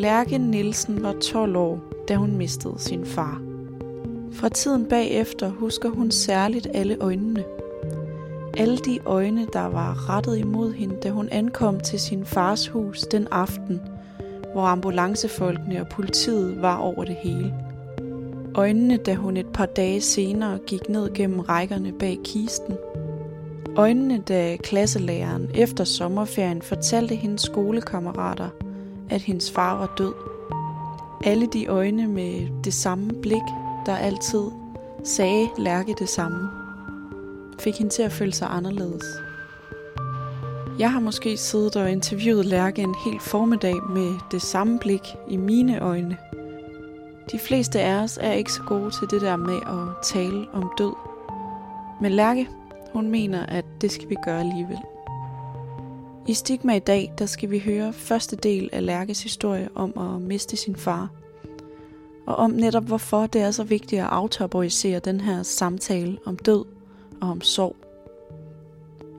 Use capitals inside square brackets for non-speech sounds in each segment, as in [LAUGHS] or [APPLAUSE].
Lærke Nielsen var 12 år, da hun mistede sin far. Fra tiden bagefter husker hun særligt alle øjnene. Alle de øjne, der var rettet imod hende, da hun ankom til sin fars hus den aften, hvor ambulancefolkene og politiet var over det hele. Øjnene, da hun et par dage senere gik ned gennem rækkerne bag kisten. Øjnene, da klasselæreren efter sommerferien fortalte hendes skolekammerater, at hendes far var død. Alle de øjne med det samme blik, der altid sagde Lærke det samme, fik hende til at føle sig anderledes. Jeg har måske siddet og interviewet Lærke en hel formiddag med det samme blik i mine øjne. De fleste af os er ikke så gode til det der med at tale om død. Men Lærke, hun mener, at det skal vi gøre alligevel. I Stigma i dag, der skal vi høre første del af Lærkes historie om at miste sin far. Og om netop hvorfor det er så vigtigt at aftabuisere den her samtale om død og om sorg.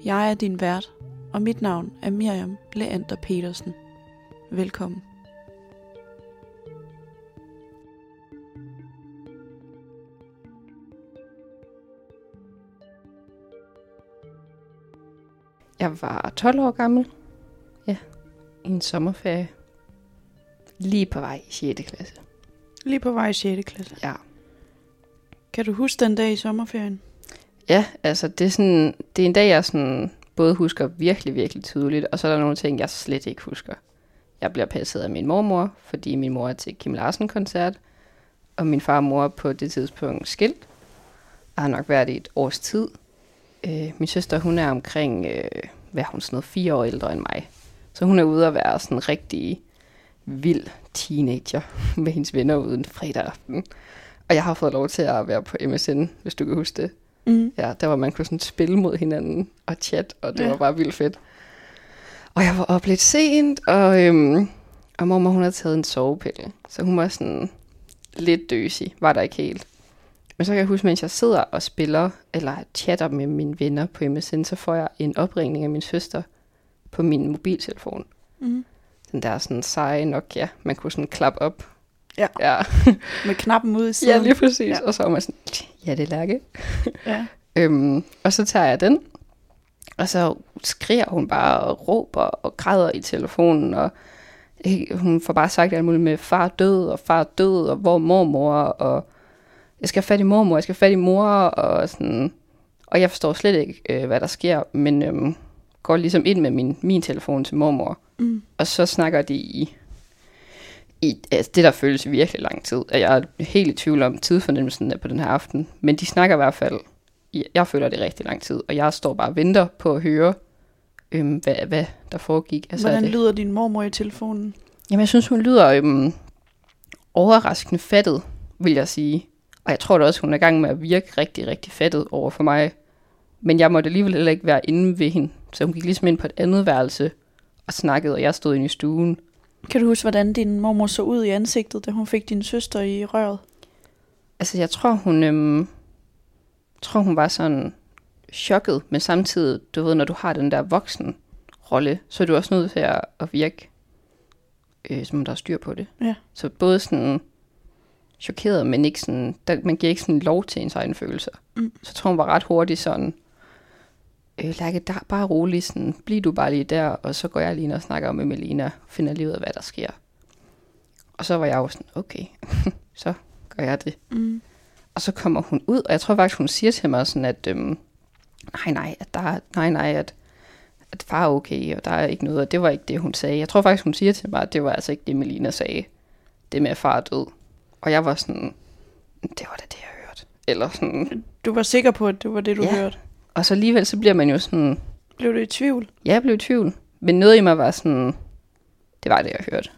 Jeg er din vært, og mit navn er Miriam Leander Petersen. Velkommen. Jeg var 12 år gammel. Ja, i en sommerferie. Lige på vej i 6. klasse. Lige på vej i 6. klasse. Ja. Kan du huske den dag i sommerferien? Ja, altså det er, sådan, det er en dag, jeg sådan både husker virkelig, virkelig tydeligt, og så er der nogle ting, jeg slet ikke husker. Jeg bliver passet af min mormor, fordi min mor er til Kim Larsen-koncert, og min far og mor på det tidspunkt skilt. Jeg har nok været i et års tid. Øh, min søster, hun er omkring, øh, hvad er hun, sådan noget, fire år ældre end mig. Så hun er ude at være sådan en rigtig vild teenager [LAUGHS] med hendes venner uden fredag aften. Og jeg har fået lov til at være på MSN, hvis du kan huske det. Mm. Ja, der var man kunne sådan spille mod hinanden og chat, og det ja. var bare vildt fedt. Og jeg var op lidt sent, og, øhm, og mormor hun havde taget en sovepille, så hun var sådan lidt døsig, var der ikke helt. Men så kan jeg huske, mens jeg sidder og spiller, eller chatter med mine venner på MSN, så får jeg en opringning af min søster på min mobiltelefon. Mm. Den der sådan seje Nokia, man kunne sådan klappe op. Ja. Ja, [LAUGHS] Med knappen ude i siden. ja lige præcis. Ja. Og så var man sådan, ja det er Lærke. Ja. [LAUGHS] Øhm, og så tager jeg den, og så skriger hun bare og råber og græder i telefonen, og øh, hun får bare sagt alt muligt med far død, og far død, og hvor mormor, og jeg skal have fat i mormor, jeg skal have fat i mor, og sådan. Og jeg forstår slet ikke, øh, hvad der sker, men øhm, går ligesom ind med min, min telefon til mormor, Mm. og så snakker de i, i altså det, der føles virkelig lang tid. Og jeg er helt i tvivl om tidsfornemmelsen på den her aften. Men de snakker i hvert fald, jeg- føler det rigtig lang tid. Og jeg står bare og venter på at høre, øhm, hvad, hvad der foregik. Altså, Hvordan det, lyder din mormor i telefonen? Jamen, jeg synes, hun lyder øhm, overraskende fattet, vil jeg sige. Og jeg tror da også, hun er i gang med at virke rigtig, rigtig fattet over for mig. Men jeg måtte alligevel heller ikke være inde ved hende. Så hun gik ligesom ind på et andet værelse og snakkede, og jeg stod inde i stuen. Kan du huske, hvordan din mormor så ud i ansigtet, da hun fik din søster i røret? Altså, jeg tror, hun, øhm, tror, hun var sådan chokket, men samtidig, du ved, når du har den der voksen rolle, så er du også nødt til at, at virke, øh, som om der er styr på det. Ja. Så både sådan chokeret, men ikke sådan, der, man giver ikke sådan lov til ens egne følelser. Mm. Så tror, hun var ret hurtigt sådan, øh, Lærke, der er bare rolig, sådan, bliv du bare lige der, og så går jeg lige ind og snakker med Melina, og finder lige ud af, hvad der sker. Og så var jeg jo sådan, okay, [LAUGHS] så gør jeg det. Mm. Og så kommer hun ud, og jeg tror faktisk, hun siger til mig sådan, at øhm, nej, nej, at der, er- nej, nej, at, at far er okay, og der er ikke noget, og det var ikke det, hun sagde. Jeg tror faktisk, hun siger til mig, at det var altså ikke det, Melina sagde. Det med, at far er død. Og jeg var sådan, det var da det, jeg hørte. Eller sådan. Du var sikker på, at det var det, du Ja. hørte. Og så alligevel, så bliver man jo sådan, Blev du i tvivl? ja, jeg blev i tvivl. Men noget i mig var sådan, det var det, jeg hørte.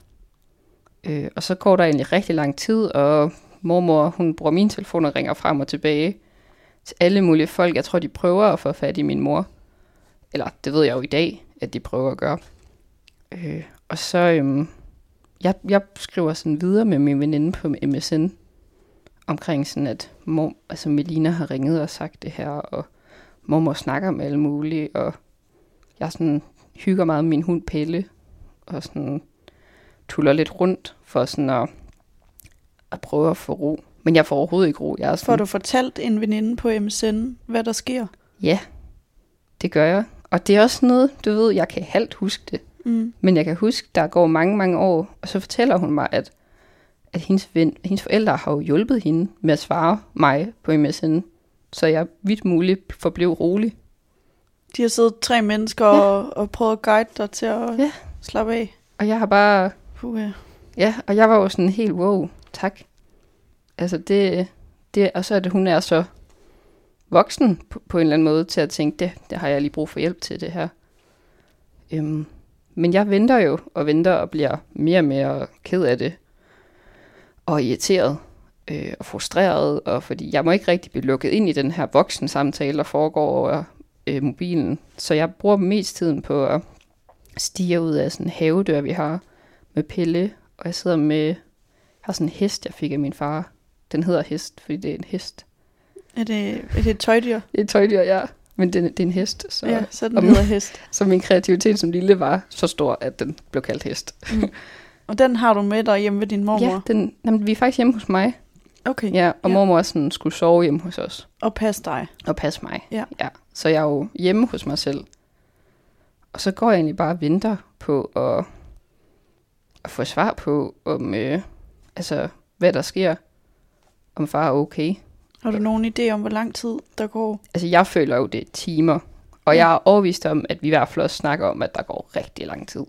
Øh, og så går der egentlig rigtig lang tid, og mormor, hun bruger min telefon og ringer frem og tilbage til alle mulige folk. Jeg tror, de prøver at få fat i min mor. Eller det ved jeg jo i dag, at de prøver at gøre. Øh, og så, øhm, jeg, jeg skriver sådan videre med min veninde på MSN, omkring sådan, at mor, altså Melina har ringet og sagt det her, og mormor snakker med alle mulige, og jeg sådan hygger meget med min hund Pelle, og sådan tuller lidt rundt for sådan at, at prøve at få ro. Men jeg får overhovedet ikke ro. Jeg er sådan, Får du fortalt en veninde på MSN, hvad der sker? Ja, det gør jeg. Og det er også noget, du ved, jeg kan halvt huske det. Mm. Men jeg kan huske, der går mange, mange år, og så fortæller hun mig, at, at hendes, ven, hendes forældre har jo hjulpet hende med at svare mig på MSN, så jeg vidt muligt forblev rolig. De har siddet tre mennesker Ja. og, og prøvet at guide dig til at Ja. slappe af. Og jeg har bare, Puh, ja. ja, og jeg var jo sådan helt, wow, tak. Altså det, det og så er det, hun er så voksen på, på en eller anden måde til at tænke, det, det har jeg lige brug for hjælp til det her. Øhm, men jeg venter jo og venter og bliver mere og mere ked af det. Og irriteret øh, og frustreret, og fordi jeg må ikke rigtig blive lukket ind i den her voksen samtale, der foregår over øh, mobilen. Så jeg bruger mest tiden på at stige ud af sådan en havedør, vi har med pille, og jeg sidder med, jeg har sådan en hest, jeg fik af min far. Den hedder hest, fordi det er en hest. Er det, er det et tøjdyr? Det er et tøjdyr, ja. Men det, det er en hest, så, Ja, så den hedder hest. [LAUGHS] så min kreativitet som lille var så stor, at den blev kaldt hest. Og den har du med dig hjemme ved din mormor? Ja, den, jamen, vi er faktisk hjemme hos mig. Okay. Ja, og Ja. mormor sådan, skulle sove hjemme hos os Og pas dig. og passe mig. Ja. ja. Så jeg er jo hjemme hos mig selv. Og så går jeg egentlig bare og venter på at, at få svar på, om, øh, altså, hvad der sker. Om far er okay. Har du nogen idé om, hvor lang tid der går? Altså, jeg føler jo, det er timer. Og Ja. jeg er overvist om, at vi i hvert fald også snakker om, at der går rigtig lang tid.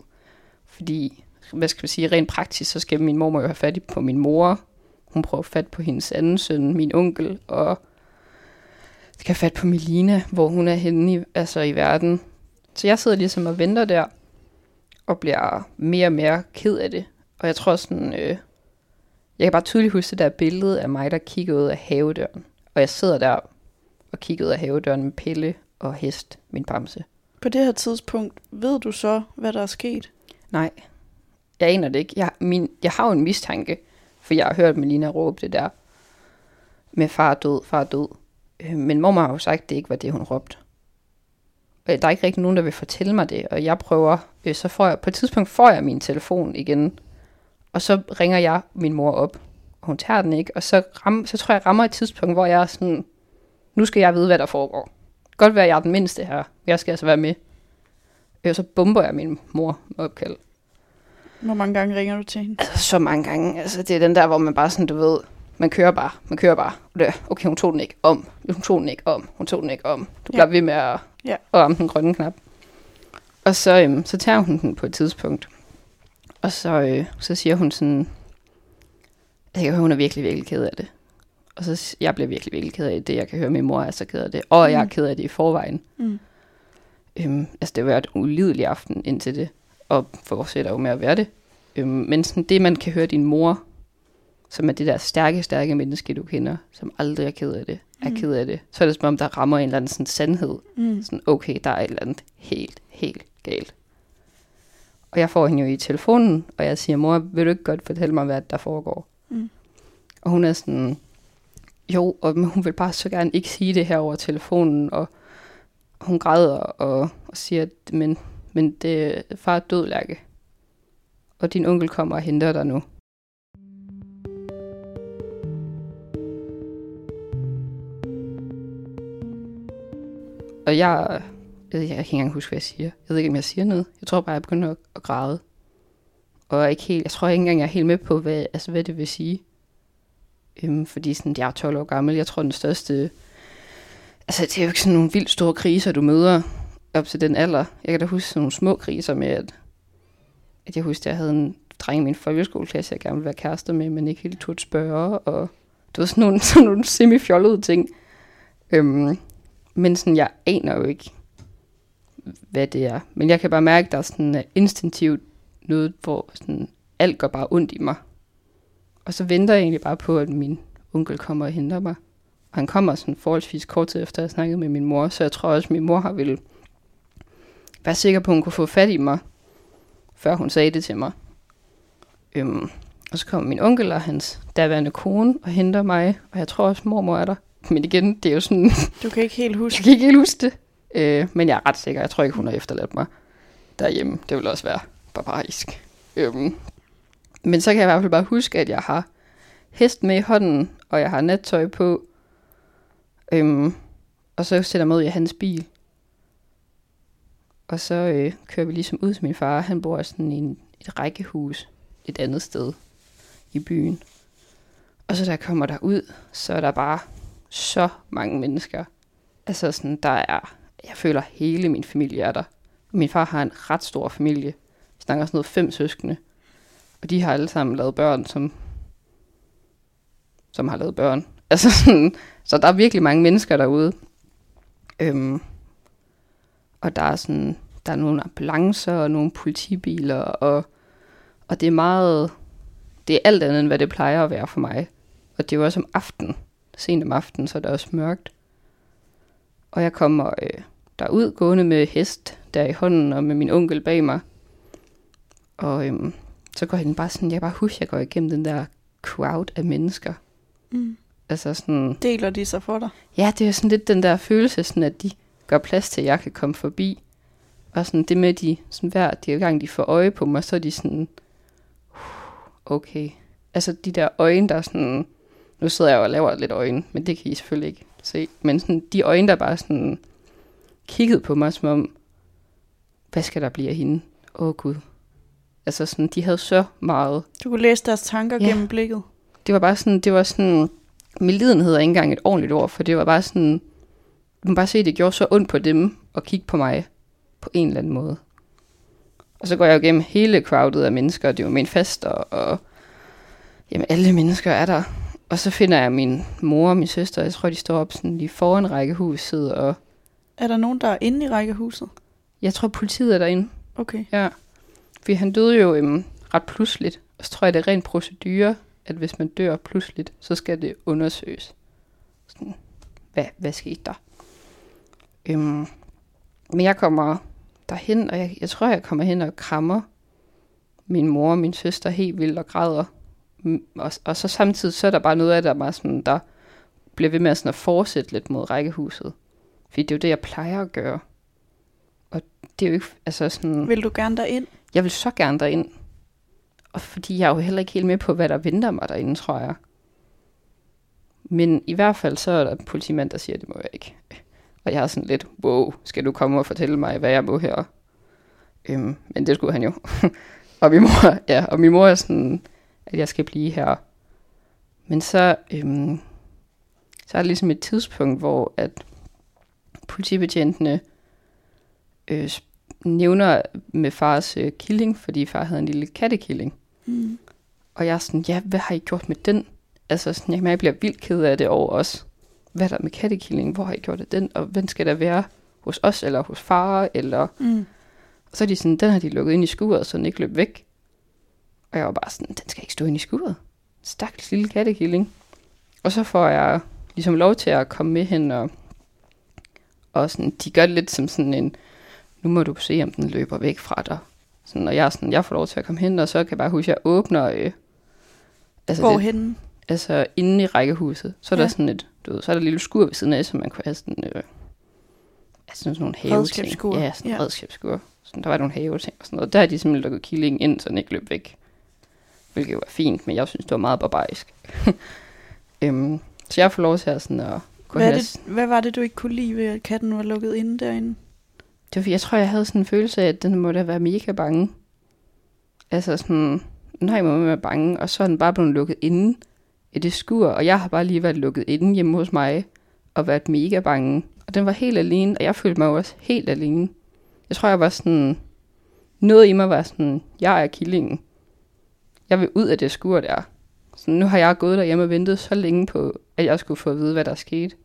Fordi, hvad skal man sige, rent praktisk, så skal min mormor jo have fat på min mor. Hun prøver fat på hendes anden søn, min onkel, og skal have fat på Melina, hvor hun er henne i, altså i verden. Så jeg sidder ligesom og venter der, og bliver mere og mere ked af det. Og jeg tror sådan, øh, jeg kan bare tydeligt huske det der billede af mig, der kigger ud af havedøren. Og jeg sidder der og kigger ud af havedøren med pille og hest, min bamse. På det her tidspunkt, ved du så, hvad der er sket? Nej, jeg aner det ikke. Jeg, min, jeg har jo en mistanke, for jeg har hørt Melina råbe det der med far død, far død. Øh, Men mormor har jo sagt, at det ikke var det, hun råbte. Der er ikke rigtig nogen, der vil fortælle mig det, og jeg prøver, øh, så får jeg, på et tidspunkt får jeg min telefon igen, og så ringer jeg min mor op, og hun tager den ikke, og så, ram, så tror jeg, jeg rammer et tidspunkt, hvor jeg er sådan, nu skal jeg vide, hvad der foregår. Godt være, jeg er den mindste her, jeg skal altså være med. Øh, så bomber jeg min mor med opkald. Hvor mange gange ringer du til hende? Altså, så mange gange. Altså, det er den der, hvor man bare sådan, du ved, man kører bare, man kører bare. Og okay, hun tog den ikke om. Hun tog den ikke om. Hun tog den ikke om. Du Ja. bliver ved med at, Ja. at ramme den grønne knap. Og så, øhm, så tager hun den på et tidspunkt. Og så, øh, så siger hun sådan, altså, jeg kan høre, hun er virkelig, virkelig ked af det. Og så jeg bliver virkelig, virkelig ked af det. Jeg kan høre, at min mor er så ked af det. Og jeg er Mm. ked af det i forvejen. Mm. Øhm, altså, det har været en ulidelig aften indtil det, og fortsætter jo med at være det. Øhm, men sådan det, man kan høre din mor, som er det der stærke, stærke menneske, du kender, som aldrig er ked af det, er Mm. ked af det, så er det som om, der rammer en eller anden sådan sandhed. Mm. Sådan, okay, der er et eller andet helt, helt galt. Og jeg får hende jo i telefonen, og jeg siger, mor, vil du ikke godt fortælle mig, hvad der foregår? Mm. Og hun er sådan, jo, og men hun vil bare så gerne ikke sige det her over telefonen, og hun græder og, og siger, at men, men det far er død, Lærke. Og din onkel kommer og henter dig nu. Og jeg, jeg, jeg kan ikke engang huske, hvad jeg siger. Jeg ved ikke, om jeg siger noget. Jeg tror bare, jeg begynder at, at græde. Og jeg, ikke helt, jeg tror ikke engang, jeg er helt med på, hvad, altså, hvad det vil sige. Øhm, fordi sådan, jeg er 12 år gammel. Jeg tror, den største... Altså, det er jo ikke sådan nogle vildt store kriser, du møder op til den alder. Jeg kan da huske sådan nogle små kriser med, at, at jeg husker, at jeg havde en dreng i min folkeskoleklasse, jeg gerne ville være kærester med, men ikke helt turde spørge. Og det var sådan nogle, [LAUGHS] sådan nogle semi-fjollede ting. Øhm, men sådan, jeg aner jo ikke, hvad det er. Men jeg kan bare mærke, at der er sådan uh, instinktivt noget, hvor sådan, alt går bare ondt i mig. Og så venter jeg egentlig bare på, at min onkel kommer og henter mig. Og han kommer sådan forholdsvis kort tid efter, at jeg snakkede med min mor, så jeg tror også, at min mor har ville være sikker på, at hun kunne få fat i mig, før hun sagde det til mig. Øhm, og så kommer min onkel og hans daværende kone og henter mig, og jeg tror også, mormor er der. Men igen, det er jo sådan, Du kan ikke helt huske. [LAUGHS] jeg kan ikke helt huske det. Øh, men jeg er ret sikker. Jeg tror ikke, hun har efterladt mig derhjemme. Det vil også være barbarisk. Øhm, Men så kan jeg i hvert fald bare huske, at jeg har hest med i hånden, og jeg har nattøj på. Øhm, og så sætter jeg mig ud i hans bil. Og så øh, kører vi ligesom ud til min far. Han bor sådan i en, et rækkehus et andet sted i byen. Og så der kommer der ud, så er der bare så mange mennesker. Altså sådan, der er, jeg føler hele min familie er der. Min far har en ret stor familie. Vi snakker sådan noget fem søskende. Og de har alle sammen lavet børn, som, som har lavet børn. [LAUGHS] Altså sådan, så der er virkelig mange mennesker derude. Øhm, og der er sådan, der er nogle ambulancer og nogle politibiler, og, og det er meget, det er alt andet, end hvad det plejer at være for mig. Og det er jo også om aftenen, sent om aftenen, så er det også mørkt. Og jeg kommer øh, derud gående med hest der i hånden, og med min onkel bag mig. Og øhm, så går han bare sådan, jeg bare huske, jeg går igennem den der crowd af mennesker. Mm. Altså sådan, Deler de sig for dig? Ja, det er sådan lidt den der følelse, sådan at de gør plads til, at jeg kan komme forbi. Og sådan det med, de, sådan hver de gang de får øje på mig, så er de sådan, okay. Altså de der øjne, der er sådan, nu sidder jeg og laver lidt øjne, men det kan I selvfølgelig ikke se. Men sådan, de øjne, der bare sådan kiggede på mig, som om, hvad skal der blive af hende? Åh oh, gud. Altså sådan, de havde så meget Du kunne læse deres tanker Ja. gennem blikket. det var bare sådan, det var sådan, medlidenhed er ikke engang et ordentligt ord, for det var bare sådan, du må bare se, at det gjorde så ondt på dem at kigge på mig på en eller anden måde. Og så går jeg jo gennem hele crowdet af mennesker, det var min fest, og, og jamen, alle mennesker er der. Og så finder jeg min mor og min søster, jeg tror, de står op sådan lige foran rækkehuset, og Er der nogen, der er inde i rækkehuset? jeg tror, politiet er derinde. Okay. Ja. Fordi han døde jo øhm, ret pludseligt. Og så tror jeg, det er ren procedure, at hvis man dør pludseligt, så skal det undersøges. Sådan, hvad, hvad skete der? Øhm, men jeg kommer derhen, og jeg, jeg tror, jeg kommer hen og krammer min mor og min søster helt vildt og græder. Mm, Og, og så samtidig, så er der bare noget af det, der, bare sådan, der bliver ved med sådan at fortsætte lidt mod rækkehuset. Fordi det er jo det, jeg plejer at gøre. Og det er jo ikke, altså sådan... Vil du gerne derind? Jeg vil så gerne derind. Og fordi jeg er jo heller ikke helt med på, hvad der venter mig derinde, tror jeg. Men i hvert fald så er der en politimand, der siger, det må jeg ikke. Og jeg er sådan lidt, wow, skal du komme og fortælle mig, hvad jeg må her? Øhm, men det skulle han jo. [LAUGHS] og, min mor, ja, og min mor er sådan, at jeg skal blive her. Men så, øhm, så er der ligesom et tidspunkt, hvor at politibetjentene øh, nævner med fars øh, killing, fordi far havde en lille kattekilling. Mm. Og jeg er sådan, ja, hvad har I gjort med den? Altså, sådan, mærke, jeg bliver vildt ked af det over os. Hvad er der med kattekilling? Hvor har I gjort af den? Og hvem skal der være? Hos os, eller hos far? Eller... Mm. Og så er de sådan, den har de lukket ind i skuret, så den ikke løb væk. Og jeg var bare sådan, den skal ikke stå inde i skuret. Stakkels lille kattekilling. Og så får jeg ligesom lov til at komme med hen, og, og sådan, de gør det lidt som sådan en, nu må du se, om den løber væk fra dig. Sådan, og jeg, sådan, jeg får lov til at komme hen, og så kan jeg bare huske, at jeg åbner... Øh, altså, det, Hvorhenne? altså inde i rækkehuset, så er ja. der sådan et, du ved, så er der et lille skur ved siden af, så man kunne have sådan, øh, altså sådan nogle have Redskabsskur. Ja, sådan ja. Redskabsskur. Sådan, der var nogle have og sådan noget. Der har de simpelthen lukket killingen ind, så den ikke løb væk. Hvilket jo var fint, men jeg synes, det var meget barbarisk. [LAUGHS] øhm, så jeg får lov til at, sådan, at Hvad, det, hvad var det, du ikke kunne lide ved, at katten var lukket inde derinde? Det var, jeg tror, jeg havde sådan en følelse af, at den måtte have været mega bange. Altså sådan, nej, må man være bange, og så er den bare blevet lukket inde i det skur, og jeg har bare lige været lukket inde hjemme hos mig, og været mega bange. Og den var helt alene, og jeg følte mig også helt alene. Jeg tror, jeg var sådan, noget i mig var sådan, jeg er killingen. Jeg vil ud af det skur der. Så nu har jeg gået derhjemme og ventet så længe på, at jeg skulle få at vide, hvad der skete.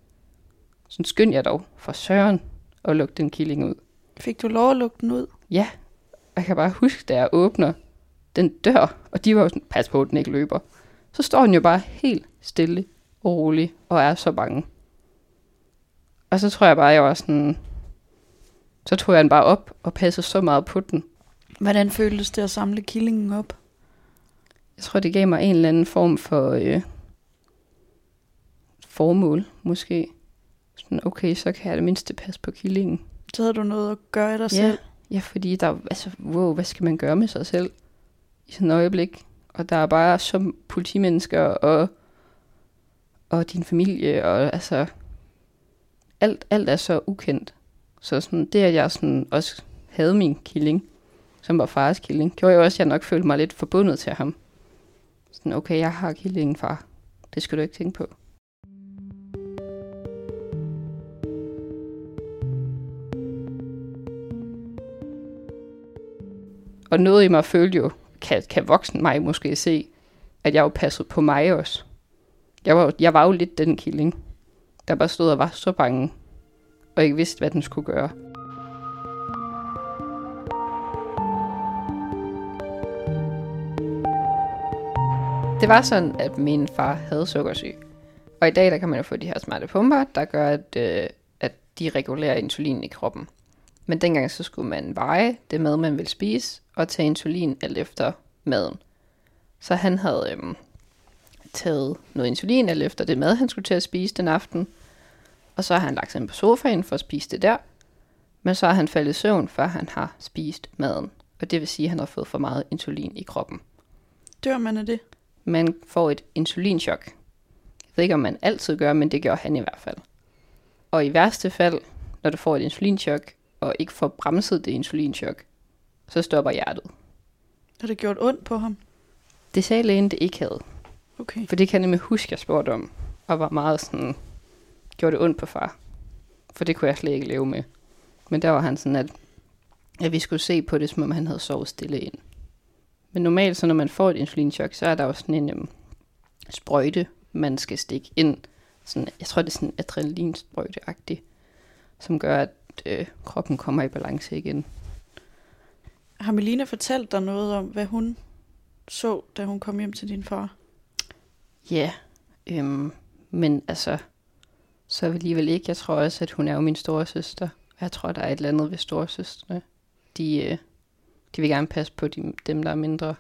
Så skynd jeg dog for søren og lukke den killing ud. Fik du lov at lukke den ud? Ja, og jeg kan bare huske, da jeg åbner den dør, og de var jo sådan, pas på, at den ikke løber. Så står den jo bare helt stille og rolig, og er så bange. Og så tror jeg bare, jeg var sådan, så tog jeg den bare op og passede så meget på den. Hvordan føltes det at samle killingen op? Jeg tror, det gav mig en eller anden form for øh, formål, måske. Sådan, okay, så kan jeg det mindste passe på killingen. Så havde du noget at gøre af dig Ja, selv. ja, fordi der, altså, wow, hvad skal man gøre med sig selv i sådan et øjeblik? Og der er bare så politimennesker og, og din familie, og altså, alt, alt er så ukendt. Så sådan, det, at jeg sådan også havde min killing, som var fars killing, gjorde jo også, at jeg nok følte mig lidt forbundet til ham. Sådan, okay, jeg har killingen far. Det skal du ikke tænke på. Og noget i mig følte jo, kan, kan voksen mig måske se, at jeg jo passede på mig også. Jeg var, jeg var jo lidt den killing, der bare stod og var så bange, og ikke vidste, hvad den skulle gøre. Det var sådan, at min far havde sukkersyg. Og i dag der kan man jo få de her smarte pumper, der gør, at, øh, at de regulerer insulin i kroppen. Men dengang så skulle man veje det mad, man ville spise, og tage insulin alt efter maden. Så han havde øhm, taget noget insulin alt efter det mad, han skulle til at spise den aften. Og så har han lagt sig ind på sofaen for at spise det der. Men så har han faldet i søvn, før han har spist maden. Og det vil sige, at han har fået for meget insulin i kroppen. Dør man af det? Man får et insulinchok. Jeg ved ikke, om man altid gør, men det gør han i hvert fald. Og i værste fald, når du får et insulinchok, og ikke får bremset det insulinchok, så stopper hjertet. Har det gjort ondt på ham? Det sagde lægen, det ikke havde. Okay. For det kan jeg nemlig huske, jeg spurgte om, og var meget sådan, gjorde det ondt på far. For det kunne jeg slet ikke leve med. Men der var han sådan, at, at vi skulle se på det, som om han havde sovet stille ind. Men normalt, så når man får et insulinchok, så er der jo sådan en øhm, sprøjte, man skal stikke ind. Sådan, jeg tror, det er sådan adrenalinsprøjte som gør, at øh, kroppen kommer i balance igen. Har Melina fortalt dig noget om, hvad hun så, da hun kom hjem til din far? Ja, øhm, men altså, så alligevel ikke. Jeg tror også, at hun er jo min store søster. Jeg tror, der er et eller andet ved storesøstrene. De, øh, de vil gerne passe på de, dem, der er mindre.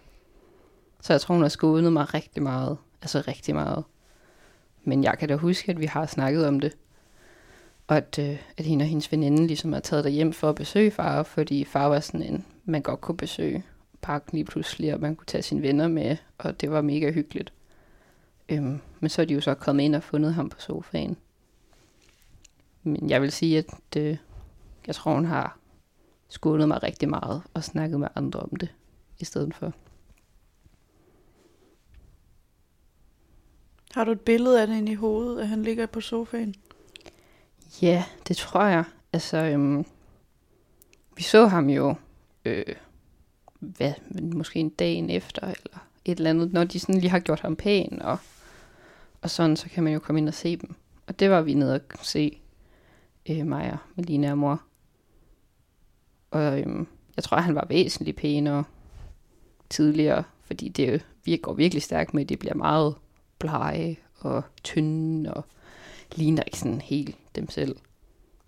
Så jeg tror, hun har skånet mig rigtig meget. Altså rigtig meget. Men jeg kan da huske, at vi har snakket om det. Og at, øh, at hende og hendes veninde ligesom er taget hjem for at besøge far, fordi far var sådan en, man godt kunne besøge parken lige pludselig, og man kunne tage sine venner med, og det var mega hyggeligt. Øhm, men så er de jo så kommet ind og fundet ham på sofaen. Men jeg vil sige, at øh, jeg tror, hun har skånet mig rigtig meget og snakket med andre om det i stedet for. Har du et billede af det inde i hovedet, at han ligger på sofaen? Ja, det tror jeg. Altså, øhm, vi så ham jo, øh, hvad, måske en dag efter, eller et eller andet, når de sådan lige har gjort ham pæn, og, og sådan, så kan man jo komme ind og se dem. Og det var vi nede og se, øh, mig og Melina og mor. Og øhm, jeg tror, han var væsentligt pænere tidligere, fordi det vi går virkelig stærkt med, at det bliver meget blege og tynde og ligner ikke sådan helt dem selv.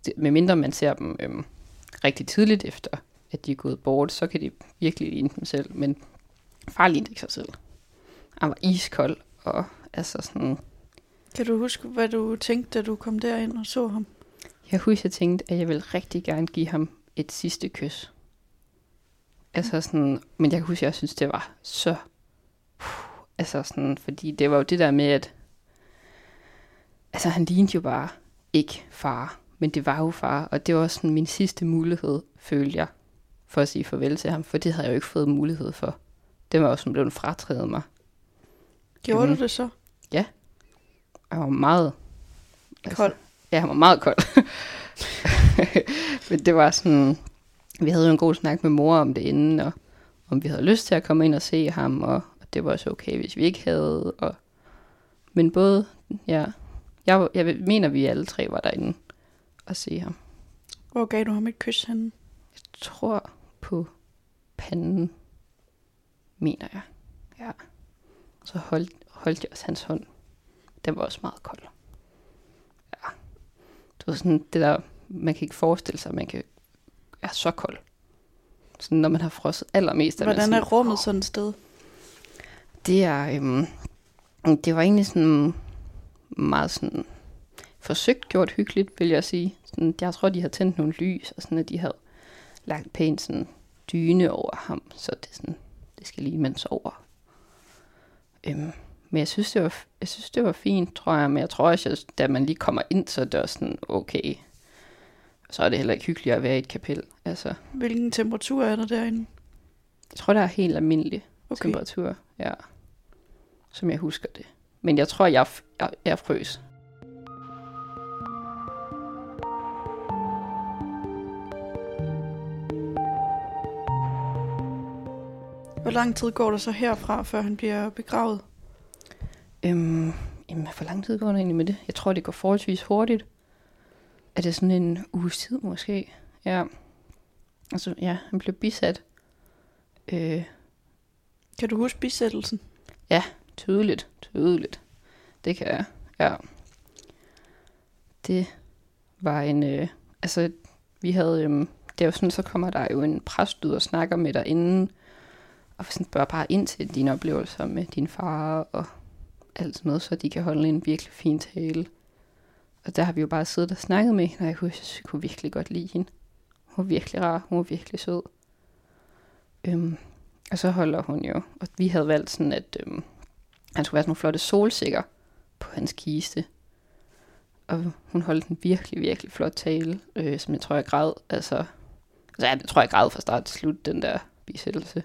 Det, medmindre man ser dem øhm, rigtig tidligt efter, at de er gået bort, så kan de virkelig ligne dem selv, men far lignede ikke sig selv. Han var iskold, og altså sådan... Kan du huske, hvad du tænkte, da du kom derind og så ham? Jeg husker, jeg tænkte, at jeg ville rigtig gerne give ham et sidste kys. Altså sådan, men jeg kan huske, at jeg synes, det var så... Uh, altså sådan, fordi det var jo det der med, at... Altså, han lignede jo bare ikke far, men det var jo far, og det var sådan min sidste mulighed, følte jeg, for at sige farvel til ham, for det havde jeg jo ikke fået mulighed for. Det var jo som blevet fratrædet mig. Gjorde mm. du det så? Ja. Jeg var meget... Altså, kold? Ja, han var meget kold. [LAUGHS] Men det var sådan, vi havde jo en god snak med mor om det inden, og om vi havde lyst til at komme ind og se ham, og, og det var også okay, hvis vi ikke havde. Og, men både, ja, jeg, jeg mener, vi alle tre var derinde og se ham. Hvor gav du ham et kys henne? Jeg tror på panden, mener jeg. Ja. Så holdt, holdt jeg også hans hånd. Den var også meget kold. Ja. Det var sådan det der man kan ikke forestille sig, at man kan er så kold. Sådan, når man har frosset allermest. Hvordan sådan, er rummet sådan et sted? Det er, øhm, det var egentlig sådan meget sådan forsøgt gjort hyggeligt, vil jeg sige. Sådan, jeg tror, de har tændt nogle lys, og sådan, at de havde lagt pænt sådan dyne over ham, så det, sådan, det skal lige mens over. Øhm, men jeg synes, det var, jeg synes, det var fint, tror jeg. Men jeg tror også, at da man lige kommer ind, så er det også sådan, okay. Så er det heller ikke hyggeligt at være i et kapel. Altså, Hvilken temperatur er der derinde? jeg tror, der er helt almindelig. Okay. temperatur. Ja. Som jeg husker det. Men jeg tror, jeg, jeg, jeg frøs. Hvor lang tid går der så herfra, før han bliver begravet? Øhm, jamen, hvor lang tid går der egentlig med det? Jeg tror, det går forholdsvis hurtigt. Er det sådan en uges tid måske? Ja. Altså, ja, han blev bisat. Øh, Kan du huske bisættelsen? Tydeligt, tydeligt. Det kan jeg, ja. Det var en, øh, altså, vi havde, øh, det er jo sådan, så kommer der jo en præst ud og snakker med dig inden, og sådan spørger bare ind til dine oplevelser med din far, og alt sådan noget, så de kan holde en virkelig fin tale. Og der har vi jo bare siddet og snakket med hende, og jeg kunne, jeg kunne virkelig godt lide hende. Hun var virkelig rar, hun var virkelig sød. Øhm, og så holder hun jo, og vi havde valgt sådan, at øhm, han skulle være sådan nogle flotte solsikker på hans kiste. Og hun holdt en virkelig, virkelig flot tale, øh, som jeg tror, jeg græd. Altså, altså jeg tror, jeg græd fra start til slut, den der bisættelse.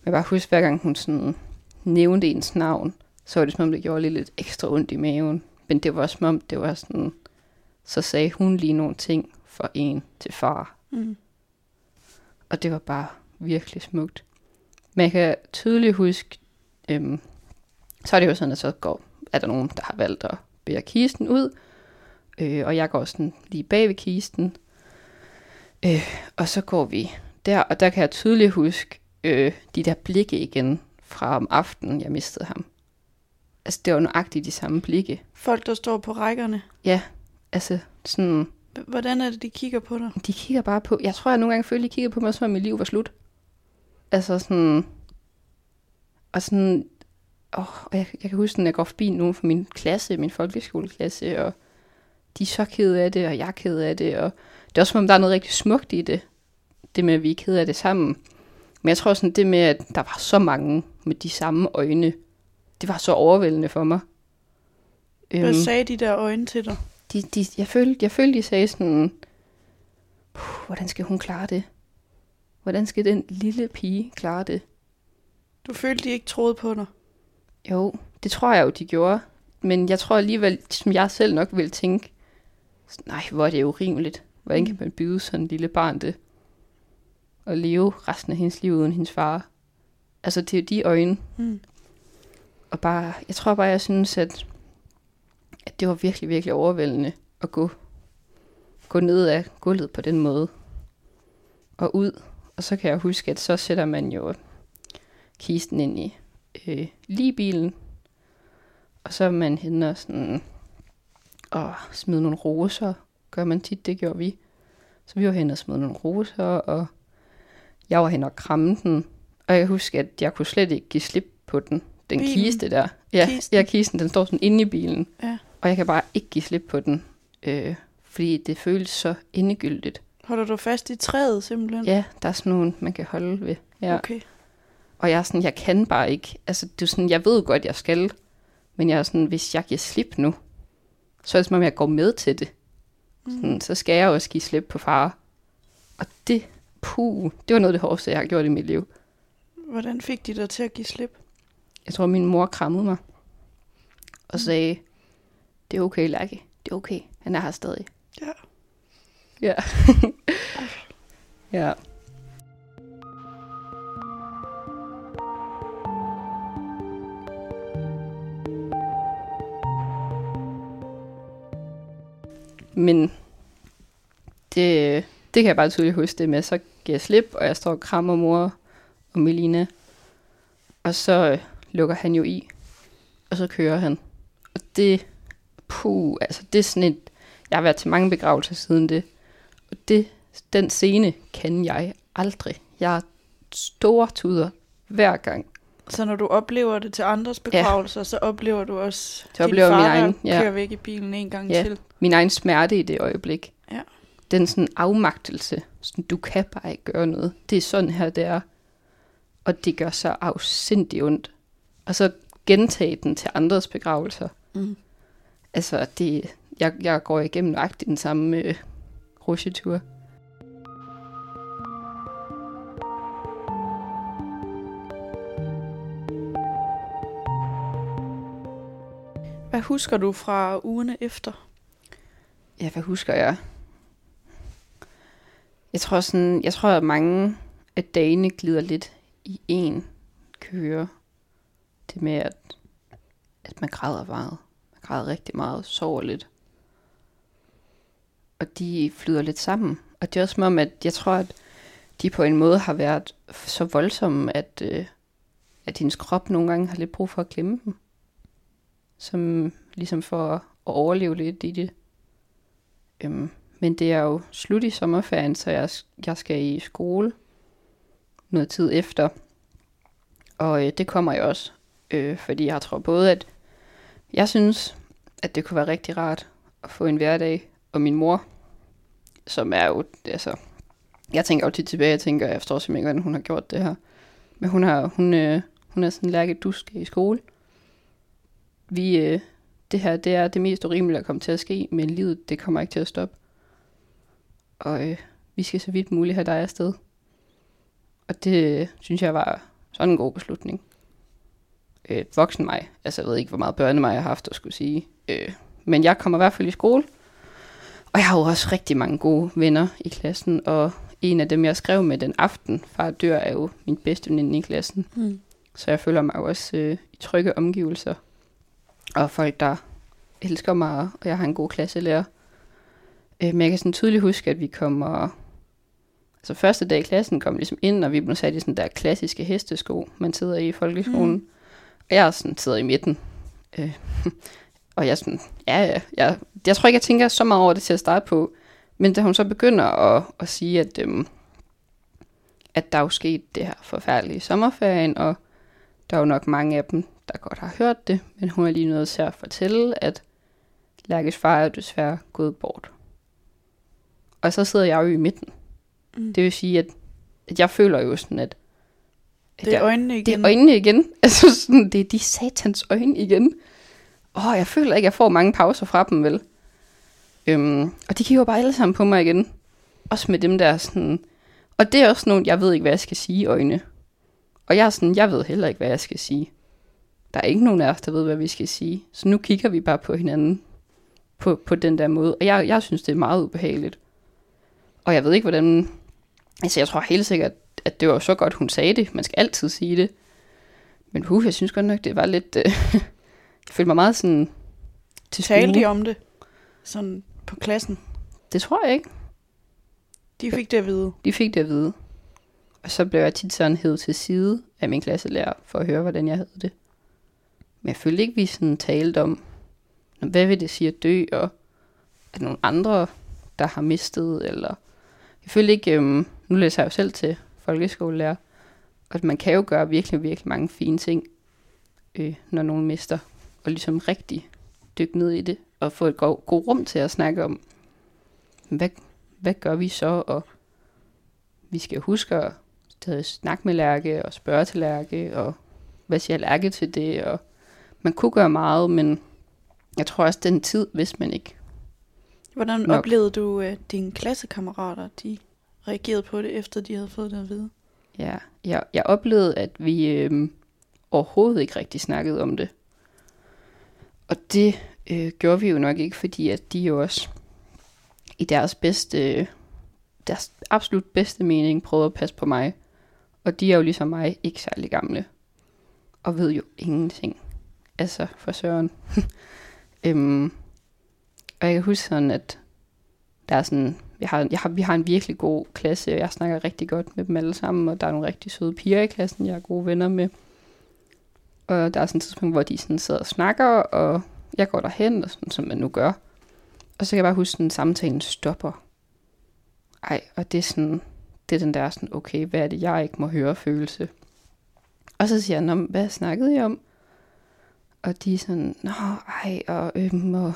Men jeg bare husker, hver gang hun sådan nævnte ens navn, så var det som om, det gjorde lige lidt ekstra ondt i maven. Men det var som om, det var sådan, så sagde hun lige nogle ting for en til far. Mm. Og det var bare virkelig smukt. Men jeg kan tydeligt huske, øhm, så er det jo sådan, at så går, er der nogen, der har valgt at bære kisten ud. Øh, og jeg går sådan lige bag ved kisten. Øh, og så går vi der, og der kan jeg tydeligt huske øh, de der blikke igen fra om aftenen, jeg mistede ham. Altså, det var nøjagtigt de samme blikke. Folk, der står på rækkerne. Altså, sådan, Hvordan er det, de kigger på dig? de kigger bare på... Jeg tror, jeg nogle gange følte, de kiggede på mig, som om mit liv var slut. Altså sådan... Og sådan... Åh, og jeg, jeg kan huske, når jeg går forbi nogen fra min klasse, min folkeskoleklasse, og de er så kede af det, og jeg er ked af det, og det er også som om, der er noget rigtig smukt i det. Det med, at vi er kede af det sammen. Men jeg tror sådan, det med, at der var så mange med de samme øjne, det var så overvældende for mig. Hvad Øhm, sagde de der øjne til dig? de, de, jeg, følte, jeg følte, de sagde sådan, "Puh, hvordan skal hun klare det? Hvordan skal den lille pige klare det? Du følte, de ikke troede på dig. Jo, det tror jeg jo, de gjorde. Men jeg tror alligevel, som jeg selv nok ville tænke, nej, hvor er det urimeligt. Hvordan kan man byde sådan en lille barn det? Og leve resten af hendes liv uden hendes far. Altså, det er jo de øjne. Mm. Og bare, jeg tror bare, jeg synes, at, at det var virkelig, virkelig overvældende at gå, gå ned af gulvet på den måde. Og ud. Og så kan jeg huske, at så sætter man jo kisten ind i øh, lige bilen. Og så er man henne og sådan, og smide nogle roser. Gør man tit, det gjorde vi. Så vi var henne og smed nogle roser, og jeg var henne og kramme den. Og jeg kan huske, at jeg kunne slet ikke give slip på den. Den Bilen? kiste der. Ja, Kisten? ja, kisten, den står sådan inde i bilen. Ja. Og jeg kan bare ikke give slip på den. Øh, fordi det føles så endegyldigt. Holder du fast i træet simpelthen? Ja, der er sådan nogle, man kan holde ved. Ja. Okay. Og jeg er sådan, jeg kan bare ikke. Altså, det er sådan, jeg ved godt, jeg skal. Men jeg er sådan, hvis jeg giver slip nu, så er det som om, jeg går med til det. Sådan, så skal jeg også give slip på far. Og det, puh, det var noget af det hårdeste, jeg har gjort i mit liv. Hvordan fik de dig til at give slip? Jeg tror, min mor krammede mig. Og sagde, det er okay, Lærke. Det er okay. Han er her stadig. Ja. Ja. [LAUGHS] ja. Men det, det kan jeg bare tydeligt huske det med. Så giver jeg slip, og jeg står og krammer mor og Melina. Og så øh, lukker han jo i, og så kører han. Og det, puh, altså det er sådan et, jeg har været til mange begravelser siden det. Og det, den scene kan jeg aldrig. Jeg er store tuder hver gang. Så når du oplever det til andres begravelser, ja. så oplever du også Så oplever din min far, egen, der ja. kører væk i bilen en gang Ja. til. Min egen smerte i det øjeblik. Ja. Den sådan afmagtelse. Sådan, du kan bare ikke gøre noget. Det er sådan her, det er. Og det gør så afsindig ondt. Og så gentage den til andres begravelser. Mm. Altså, det, jeg, jeg går igennem nøjagtigt den samme øh, rusjetur. Hvad husker du fra ugerne efter? Ja, hvad husker jeg? Jeg tror sådan, jeg tror, at mange af dagene glider lidt i en køre. Det med, at, at man græder meget. Man græder rigtig meget, sover lidt. Og de flyder lidt sammen. Og det er også som om, at jeg tror, at de på en måde har været så voldsomme, at, øh, at hendes krop nogle gange har lidt brug for at glemme dem. Som ligesom for at overleve lidt i det. Øhm, men det er jo slut i sommerferien, så jeg, jeg skal i skole noget tid efter. Og øh, det kommer jeg også, øh, fordi jeg tror både, at jeg synes, at det kunne være rigtig rart at få en hverdag, og min mor, som er jo, altså, jeg tænker jo tit tilbage, jeg tænker, jeg forstår simpelthen ikke, hvordan hun har gjort det her. Men hun har, hun, øh, hun er sådan lærket dusk i skole. Vi, øh, det her, det er det mest urimelige, der kommer til at ske, men livet, det kommer ikke til at stoppe. Og øh, vi skal så vidt muligt have dig afsted. Og det synes jeg var sådan en god beslutning. Øh, voksen mig, altså jeg ved ikke, hvor meget børne mig jeg har haft at skulle sige. Øh, men jeg kommer i hvert fald i skole. Og jeg har jo også rigtig mange gode venner i klassen, og en af dem, jeg skrev med den aften, far dør, er jo min bedste veninde i klassen. Mm. Så jeg føler mig jo også øh, i trygge omgivelser. Og folk, der elsker mig, og jeg har en god klasselærer. Øh, men jeg kan sådan tydeligt huske, at vi kommer... Altså første dag i klassen kom ligesom ind, og vi blev sat i sådan der klassiske hestesko, man sidder i i folkeskolen. Mm. Og jeg sådan sidder i midten. Øh, [LAUGHS] og jeg sådan, ja, ja, jeg, jeg tror ikke, jeg tænker så meget over det til at starte på. Men da hun så begynder at, at sige, at, øhm, at der er jo sket det her forfærdelige sommerferien, og der er jo nok mange af dem, der godt har hørt det, men hun er lige nødt til at fortælle, at Lærkes far er desværre gået bort. Og så sidder jeg jo i midten. Mm. Det vil sige, at, at jeg føler jo sådan, at, at Det er jeg, øjnene igen. det er øjnene igen. [LAUGHS] Altså sådan, det er de satans øjne igen. Åh, jeg føler ikke, at jeg får mange pauser fra dem, vel? Øhm, og de kigger bare alle sammen på mig igen. Også med dem der sådan... Og det er også nogle, jeg ved ikke, hvad jeg skal sige, øjne. Og jeg er sådan, jeg ved heller ikke, hvad jeg skal sige. Der er ikke nogen af os, der ved, hvad vi skal sige. Så nu kigger vi bare på hinanden på, på den der måde. Og jeg, jeg synes, det er meget ubehageligt. Og jeg ved ikke, hvordan... Altså, jeg tror helt sikkert, at det var så godt, hun sagde det. Man skal altid sige det. Men uh, jeg synes godt nok, det var lidt... Øh, [LAUGHS] jeg følte mig meget sådan... Til Talte de om det? Sådan på klassen? Det tror jeg ikke. De fik det at vide. De fik det at vide. Og så blev jeg tit sådan hævet til side af min klasselærer, for at høre, hvordan jeg havde det. Men jeg følte ikke, vi sådan talte om, hvad vil det sige at dø, og er nogle andre, der har mistet, eller... Jeg følte ikke, øhm, nu læser jeg jo selv til folkeskolelærer, og man kan jo gøre virkelig, virkelig mange fine ting, øh, når nogen mister, og ligesom rigtig dykke ned i det, og få et godt, rum til at snakke om, hvad, hvad gør vi så, og vi skal huske at snakke med Lærke, og spørge til Lærke, og hvad siger Lærke til det, og man kunne gøre meget, men jeg tror også, den tid, hvis man ikke. Hvordan Nok. oplevede du, at dine klassekammerater, de reagerede på det, efter de havde fået det at vide? Ja, jeg, jeg oplevede, at vi øhm, overhovedet ikke rigtig snakkede om det. Og det øh, gjorde vi jo nok ikke, fordi at de jo også i deres bedste, deres absolut bedste mening prøvede at passe på mig. Og de er jo ligesom mig ikke særlig gamle. Og ved jo ingenting. Altså for søren. [LAUGHS] øhm, og jeg kan huske sådan, at der er sådan, jeg har, jeg har, vi har en virkelig god klasse, og jeg snakker rigtig godt med dem alle sammen, og der er nogle rigtig søde piger i klassen, jeg er gode venner med. Og der er sådan et tidspunkt, hvor de sådan sidder og snakker, og jeg går derhen, og sådan, som man nu gør. Og så kan jeg bare huske, at samtalen stopper. Ej, og det er sådan, det er den der sådan, okay, hvad er det, jeg ikke må høre følelse? Og så siger han, "Nå, hvad snakkede I om? Og de er sådan, nå, ej, og øhm, og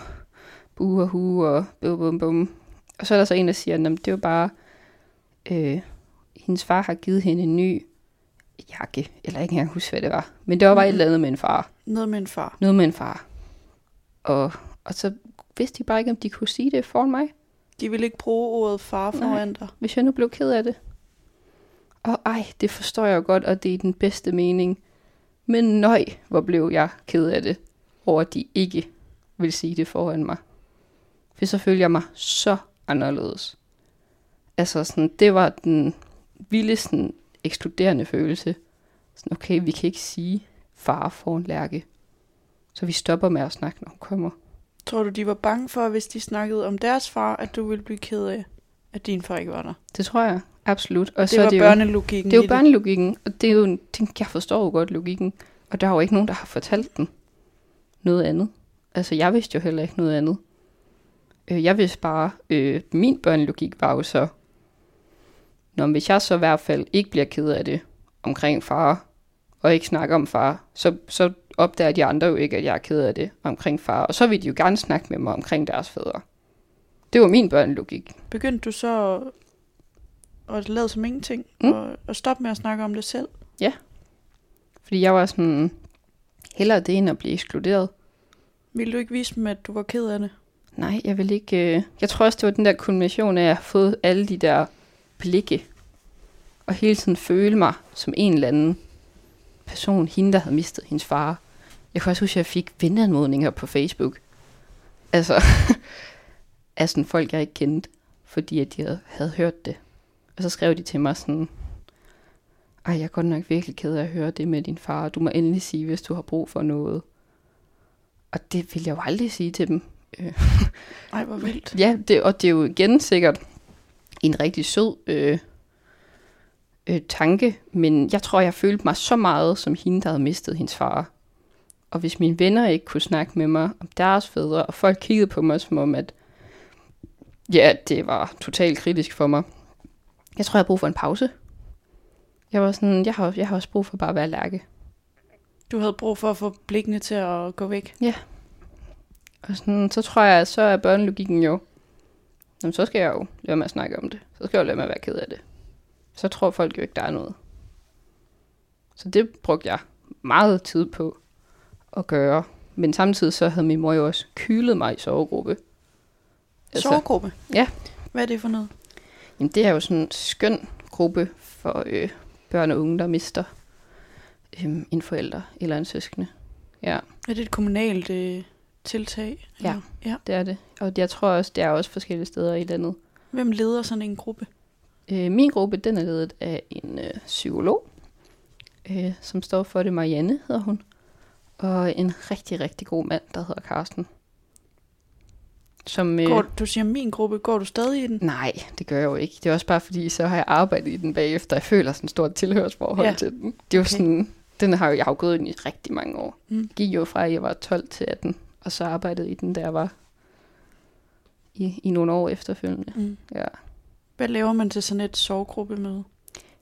bu og hu, og bum, bum, bum. Og så er der så en, der siger, at det er jo bare, øh, hendes far har givet hende en ny jakke, eller ikke engang huske, hvad det var. Men det var bare et eller andet med en far. Noget med en far. Noget med en far. Og, og så vidste de bare ikke, om de kunne sige det foran mig, De vil ikke bruge ordet far foran dig. hvis jeg nu blev ked af det. Og ej, det forstår jeg jo godt, og det er den bedste mening. Men nøj, hvor blev jeg ked af det, over at de ikke vil sige det foran mig. For så følte jeg mig så anderledes. Altså sådan, det var den vildeste sådan, ekskluderende følelse. Sådan, okay, vi kan ikke sige far foran Lærke. Så vi stopper med at snakke, når hun kommer. Tror du, de var bange for, hvis de snakkede om deres far, at du ville blive ked af, at din far ikke var der? Det tror jeg, absolut. Og Det så var det jo, børnelogikken Det er jo børnelogikken, og det er jo en ting, jeg forstår jo godt logikken. Og der er jo ikke nogen, der har fortalt den noget andet. Altså, jeg vidste jo heller ikke noget andet. Øh, jeg vidste bare, øh, min børnelogik var jo så, når hvis jeg så i hvert fald ikke bliver ked af det omkring far, og ikke snakker om far, så, så opdager de andre jo ikke, at jeg er ked af det omkring far. Og så vil de jo gerne snakke med mig omkring deres fædre. Det var min børnelogik. Begyndte du så at, at lade som ingenting, Mm. og, og stoppe med at snakke om det selv? Fordi jeg var sådan, hellere det end at blive ekskluderet. Ville du ikke vise dem, at du var ked af det? Nej, jeg vil ikke... Øh... Jeg tror også, det var den der kombination af, at jeg har fået alle de der blikke, og hele tiden føle mig som en eller anden person, hende, der havde mistet hendes far. Jeg kan også huske, at jeg fik venneanmodninger på Facebook. Altså, [LAUGHS] af sådan folk, jeg ikke kendte, fordi at de havde, havde hørt det. Og så skrev de til mig sådan, ej, jeg er godt nok virkelig ked af at høre det med din far. Du må endelig sige, hvis du har brug for noget. Og det vil jeg jo aldrig sige til dem. [LAUGHS] Ej, hvor vildt. Ja, det, og det er jo igen sikkert en rigtig sød øh, øh, tanke, men jeg tror, jeg følte mig så meget som hende, der havde mistet hendes far. Og hvis mine venner ikke kunne snakke med mig om deres fædre, og folk kiggede på mig som om, at ja, det var totalt kritisk for mig. Jeg tror, jeg har brug for en pause. Jeg var sådan, jeg har, jeg har også brug for bare at være lærke. Du havde brug for at få blikkene til at gå væk. Og sådan, så tror jeg, så er børnelogikken jo, jamen, så skal jeg jo lade med at snakke om det. Så skal jeg jo lade med at være ked af det. Så tror folk jo ikke, der er noget. Så det brugte jeg meget tid på at gøre. Men samtidig så havde min mor jo også kylet mig i sovegruppe. Altså, Sovegruppe? Ja. Hvad er det for noget? Jamen, det er jo sådan en skøn gruppe for øh, børn og unge, der mister øh, en forælder eller en søskende. Ja. Er det et kommunalt øh, tiltag? Ja. Eller- ja. Det er det. Og jeg tror også, det er også forskellige steder i landet. Hvem leder sådan en gruppe? Øh, min gruppe, den er ledet af en øh, psykolog, øh, som står for det. Marianne hedder hun. Og en rigtig, rigtig god mand, der hedder Karsten. Som, øh, Går, du siger min gruppe, går du stadig i den? Nej, det gør jeg jo ikke. Det er også bare fordi, så har jeg arbejdet i den bagefter. Jeg føler sådan et stort tilhørsforhold Ja. til den. Det er jo Okay. sådan, den har jo, jeg har jo gået ind i rigtig mange år. Mm. Gik jo fra, at jeg var 12 til 18, og så arbejdede i den, der var i, i nogle år efterfølgende. Mm. Ja. Hvad laver man til sådan et sovegruppemøde?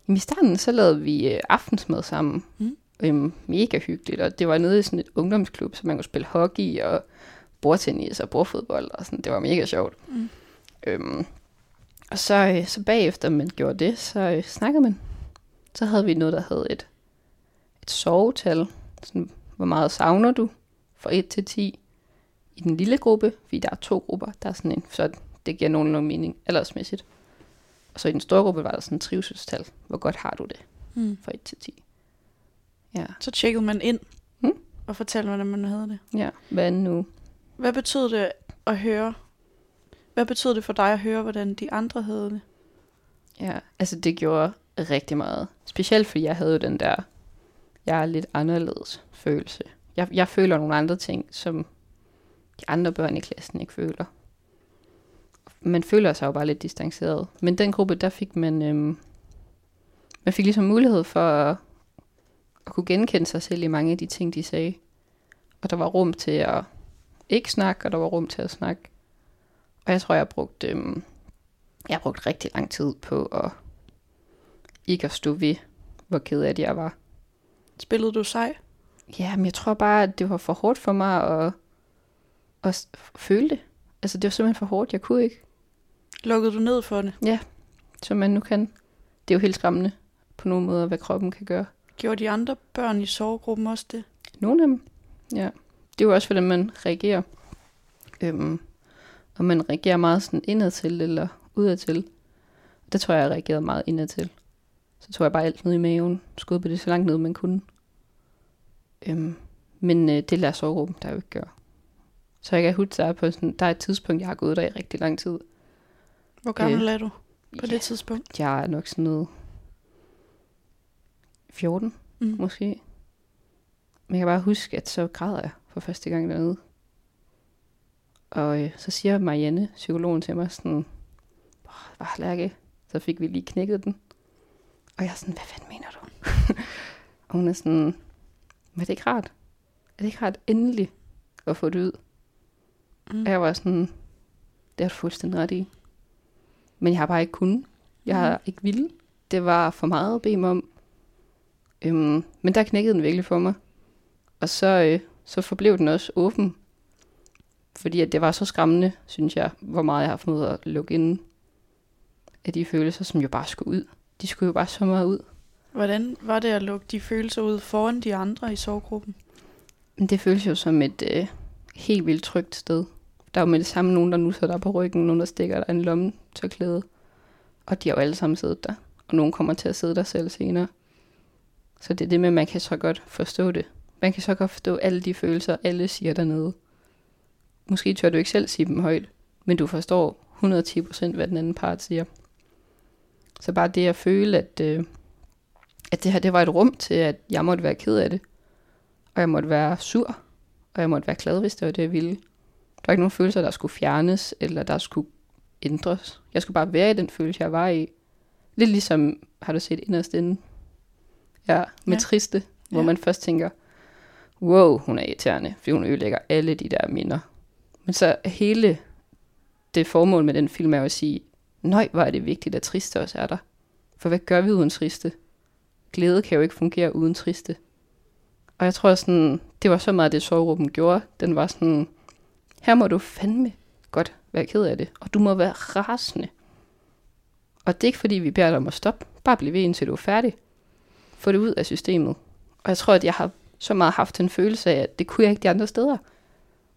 Jamen, I starten så lavede vi øh, aftensmad sammen. Mm. Øhm, mega hyggeligt, og det var nede i sådan et ungdomsklub, så man kunne spille hockey og bordtennis og bordfodbold, og sådan. det var mega sjovt. Mm. Øhm, og så, øh, så bagefter man gjorde det, så øh, snakkede man. Så havde vi noget, der hed et, et sovetal. Sådan, hvor meget savner du? Fra 1 til 10 i den lille gruppe, fordi der er to grupper. Der er sådan en, så det giver nogenlunde mening aldersmæssigt. Og så i den store gruppe var der sådan en trivselstal. Hvor godt har du det Mm. fra 1 til 10? Ja. Så tjekkede man ind Mm. og fortalte, hvordan man havde det. Ja, hvad nu? Hvad betød det at høre? Hvad betød det for dig at høre, hvordan de andre havde det? Ja, altså det gjorde rigtig meget. Specielt fordi jeg havde den der, jeg er lidt anderledes følelse. Jeg, jeg føler nogle andre ting, som de andre børn i klassen ikke føler. Man føler sig jo bare lidt distanceret. Men den gruppe, der fik man, øhm, man fik ligesom mulighed for at, at kunne genkende sig selv i mange af de ting, de sagde. Og der var rum til at ikke snakke, og der var rum til at snakke. Og jeg tror, jeg brugte, øhm, jeg har brugt rigtig lang tid på at ikke at stå ved, hvor ked af det jeg var. Spillede du sej? Ja, men jeg tror bare, at det var for hårdt for mig at, at føle det. Altså, det var simpelthen for hårdt. Jeg kunne ikke, Lukkede du ned for det? som man nu kan. Det er jo helt skræmmende på nogle måder, hvad kroppen kan gøre. Gjorde de andre børn i sovegruppen også det? Nogle af dem, ja. Det er jo også, hvordan man reagerer. Øhm, og man reagerer meget sådan indadtil eller udadtil. Det tror jeg, jeg reagerede meget indadtil. Så tog jeg bare alt ned i maven, skudde på det så langt ned, man kunne. Øhm, men øh, det lader sovegruppen, der jo ikke gøre. Så jeg kan huske, der er, på sådan, der er et tidspunkt, jeg har gået der i rigtig lang tid. Hvor gammel Øh, er du på det tidspunkt? Jeg er nok sådan noget 14 Mm. måske. Men jeg kan bare huske, at så græder jeg for første gang dernede. Og øh, så siger Marianne, psykologen til mig sådan, "Åh, bare Lærke, så fik vi lige knækket den. Og jeg er sådan, hvad fanden mener du? [LAUGHS] og hun er sådan, men er det ikke rart? Er det ikke rart endelig at få det ud? Mm. Og jeg var sådan, det har du fuldstændig ret i. Men jeg har bare ikke kunnet. Jeg har ikke ville. Det var for meget at bede mig om. Øhm, men der knækkede den virkelig for mig. Og så, øh, så forblev den også åben. Fordi at det var så skræmmende, synes jeg, hvor meget jeg har formået at lukke ind af de følelser, som jo bare skulle ud. De skulle jo bare så meget ud. Hvordan var det at lukke de følelser ud foran de andre i sovegruppen? Det føles jo som et øh, helt vildt trygt sted. Der er jo med det samme nogen, der nu der på ryggen, nogen, der stikker der en lomme tørklæde. Og de har jo alle sammen siddet der. Og nogen kommer til at sidde der selv senere. Så det er det med, at man kan så godt forstå det. Man kan så godt forstå alle de følelser, alle siger dernede. Måske tør du ikke selv sige dem højt, men du forstår 110% hvad den anden part siger. Så bare det at føle, at, øh, at det her det var et rum til, at jeg måtte være ked af det. Og jeg måtte være sur, og jeg måtte være glad, hvis det var det, jeg ville. Der var ikke nogen følelser, der skulle fjernes, eller der skulle ændres. Jeg skulle bare være i den følelse, jeg var i. Lidt ligesom, har du set inderst inde? Ja, med Ja. triste, hvor ja. man først tænker, wow, hun er irriterende, fordi hun ødelægger alle de der minder. Men så hele det formål med den film er jo at sige, nøj, hvor er det vigtigt, at triste også er der. For hvad gør vi uden triste? Glæde kan jo ikke fungere uden triste. Og jeg tror sådan, det var så meget det soveruppen gjorde. Den var sådan, her må du fandme godt være ked af det, og du må være rasende. Og det er ikke fordi, vi beder dig om at stoppe. Bare bliv ved, indtil du er færdig. Få det ud af systemet. Og jeg tror, at jeg har som har haft en følelse af, at det kunne jeg ikke de andre steder.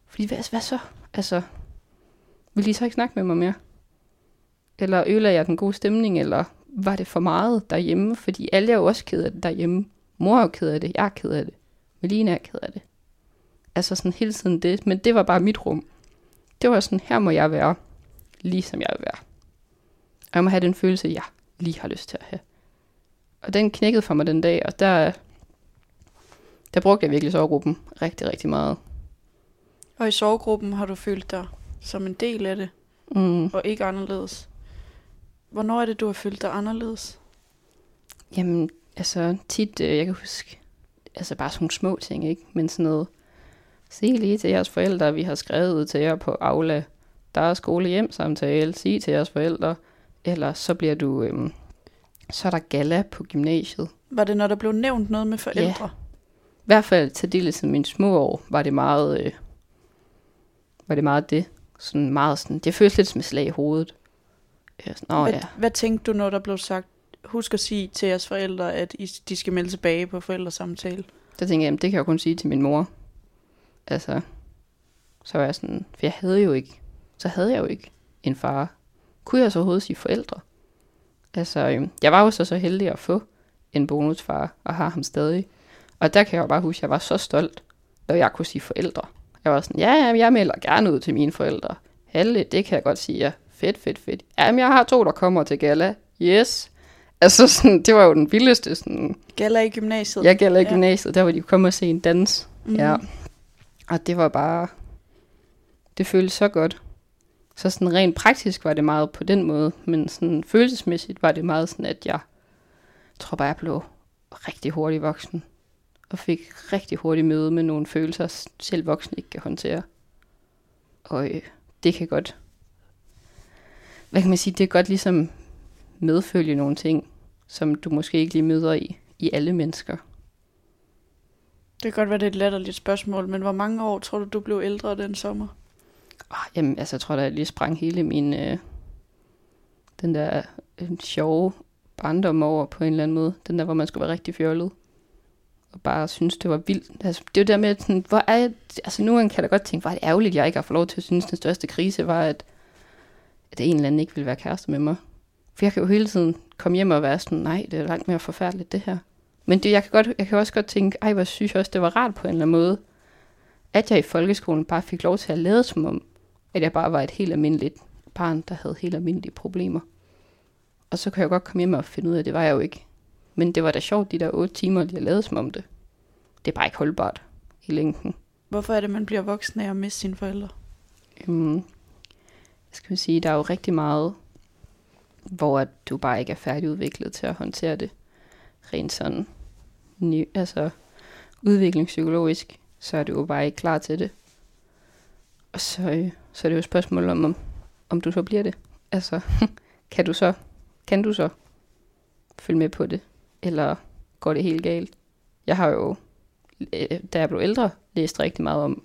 Fordi hvad, hvad så? Altså, vil I så ikke snakke med mig mere? Eller ødelagde jeg den gode stemning, eller var det for meget derhjemme? Fordi alle er jo også ked af det derhjemme. Mor er jo ked af det, jeg er ked af det. Melina er ked af det. Altså sådan hele tiden det. Men det var bare mit rum. Det var sådan, her må jeg være, lige som jeg vil være. Og jeg må have den følelse, jeg lige har lyst til at have. Og den knækkede for mig den dag, og der, der brugte jeg virkelig sovegruppen rigtig, rigtig meget. Og i sovegruppen har du følt dig som en del af det, Mm. og ikke anderledes. Hvornår er det, du har følt dig anderledes? Jamen, altså tit, øh, jeg kan huske, altså bare sådan nogle små ting, ikke? Men sådan noget, se lige til jeres forældre, vi har skrevet ud til jer på Aula, der er skole hjem samtale, sig til jeres forældre, eller så bliver du, øhm, så er der gala på gymnasiet. Var det, når der blev nævnt noget med forældre? I hvert fald til del i mine små år, var det meget, øh, var det meget det. Sådan meget sådan, det føltes lidt som et slag i hovedet. Jeg er sådan, Åh, hvad, ja. hvad tænkte du, når der blev sagt, husk at sige til jeres forældre, at I, de skal melde tilbage på forældresamtale? Der tænkte jeg, jamen, det kan jeg jo kun sige til min mor. Altså, så var jeg sådan, for jeg havde jo ikke, så havde jeg jo ikke en far. Kunne jeg så overhovedet sige forældre? Altså, øhm, jeg var jo så så heldig at få en bonusfar, og har ham stadig. Og der kan jeg jo bare huske, at jeg var så stolt, når jeg kunne sige forældre. Jeg var sådan, ja, ja, jeg melder gerne ud til mine forældre. Halle, det kan jeg godt sige, ja. Fedt, fedt, fedt. Jamen, jeg har to, der kommer til gala. Yes. Altså, sådan, det var jo den vildeste sådan, Gælder i gymnasiet? jeg gælder i Ja. gymnasiet, der hvor de kom og se en dans. Mhm. Ja. Og det var bare, det føltes så godt. Så sådan rent praktisk var det meget på den måde, men sådan følelsesmæssigt var det meget sådan, at jeg tror bare, jeg blev rigtig hurtigt voksen. Og fik rigtig hurtigt møde med nogle følelser, selv voksne ikke kan håndtere. Og øh, det kan godt, hvad kan man sige, det kan godt ligesom medfølge nogle ting, som du måske ikke lige møder i, i alle mennesker. Det kan godt være, det er et latterligt spørgsmål, men hvor mange år tror du, du blev ældre den sommer? Oh, jamen, altså, jeg tror, der lige sprang hele min, øh, den der øh, sjove barndom over på en eller anden måde. Den der, hvor man skulle være rigtig fjollet og bare synes, det var vildt. Altså, det er jo der med, sådan, hvor er jeg, altså nu kan jeg da godt tænke, hvor er det ærgerligt, jeg ikke har fået lov til at synes, at den største krise var, at, at en eller anden ikke ville være kæreste med mig. For jeg kan jo hele tiden komme hjem og være sådan, nej, det er langt mere forfærdeligt, det her. Men det, jeg, kan godt, jeg kan også godt tænke, ej, hvor synes jeg også, det var rart på en eller anden måde, at jeg i folkeskolen bare fik lov til at lade som om, at jeg bare var et helt almindeligt barn, der havde helt almindelige problemer. Og så kan jeg godt komme hjem og finde ud af, at det var jeg jo ikke. Men det var da sjovt, de der otte timer, de har lavet som om det. Det er bare ikke holdbart i længden. Hvorfor er det, man bliver voksen af at miste sine forældre? Øhm, jeg skal sige, der er jo rigtig meget, hvor at du bare ikke er færdigudviklet til at håndtere det. Rent sådan, ny, altså udviklingspsykologisk, så er du jo bare ikke klar til det. Og så, øh, så er det jo et spørgsmål om, om, om du så bliver det. Altså, [LAUGHS] kan du så, kan du så følge med på det? Eller går det helt galt? Jeg har jo, øh, da jeg blev ældre, læst rigtig meget om,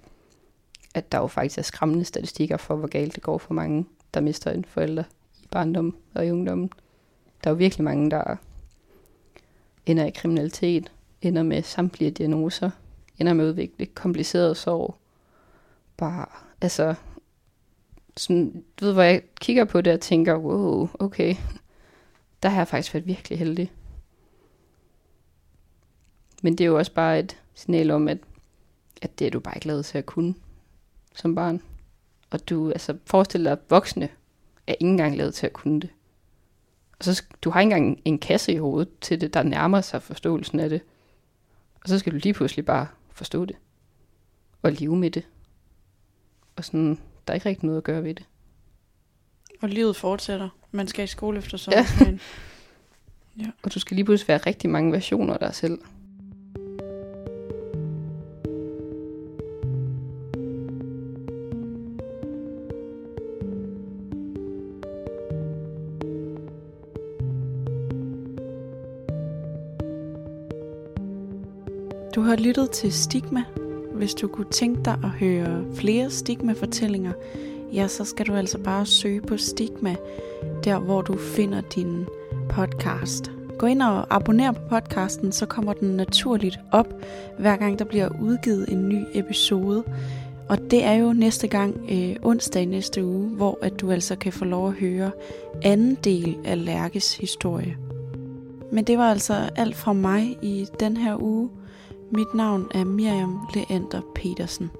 at der jo faktisk er skræmmende statistikker for, hvor galt det går for mange, der mister en forælder i barndommen og i ungdommen. Der er jo virkelig mange, der ender i kriminalitet, ender med samtlige diagnoser, ender med at udvikle kompliceret sorg. Bare, altså, sådan, du ved, hvor jeg kigger på det og tænker, wow, okay, der har jeg faktisk været virkelig heldig. Men det er jo også bare et signal om, at, at det er du bare ikke lavet til at kunne som barn. Og du, altså forestil dig, at voksne er ikke engang lavet til at kunne det. Og så du har ikke engang en kasse i hovedet til det, der nærmer sig forståelsen af det. Og så skal du lige pludselig bare forstå det. Og leve med det. Og sådan, der er ikke rigtig noget at gøre ved det. Og livet fortsætter. Man skal i skole efter sommerferien. Ja. [LAUGHS] ja. Og du skal lige pludselig være rigtig mange versioner af dig selv. Du har lyttet til Stigma. Hvis du kunne tænke dig at høre flere stigma-fortællinger, ja, så skal du altså bare søge på Stigma, der hvor du finder din podcast. Gå ind og abonner på podcasten, så kommer den naturligt op, hver gang der bliver udgivet en ny episode. Og det er jo næste gang øh, onsdag næste uge, hvor at du altså kan få lov at høre anden del af Lærkes historie. Men det var altså alt fra mig i den her uge. Mit navn er Miriam Leander Petersen.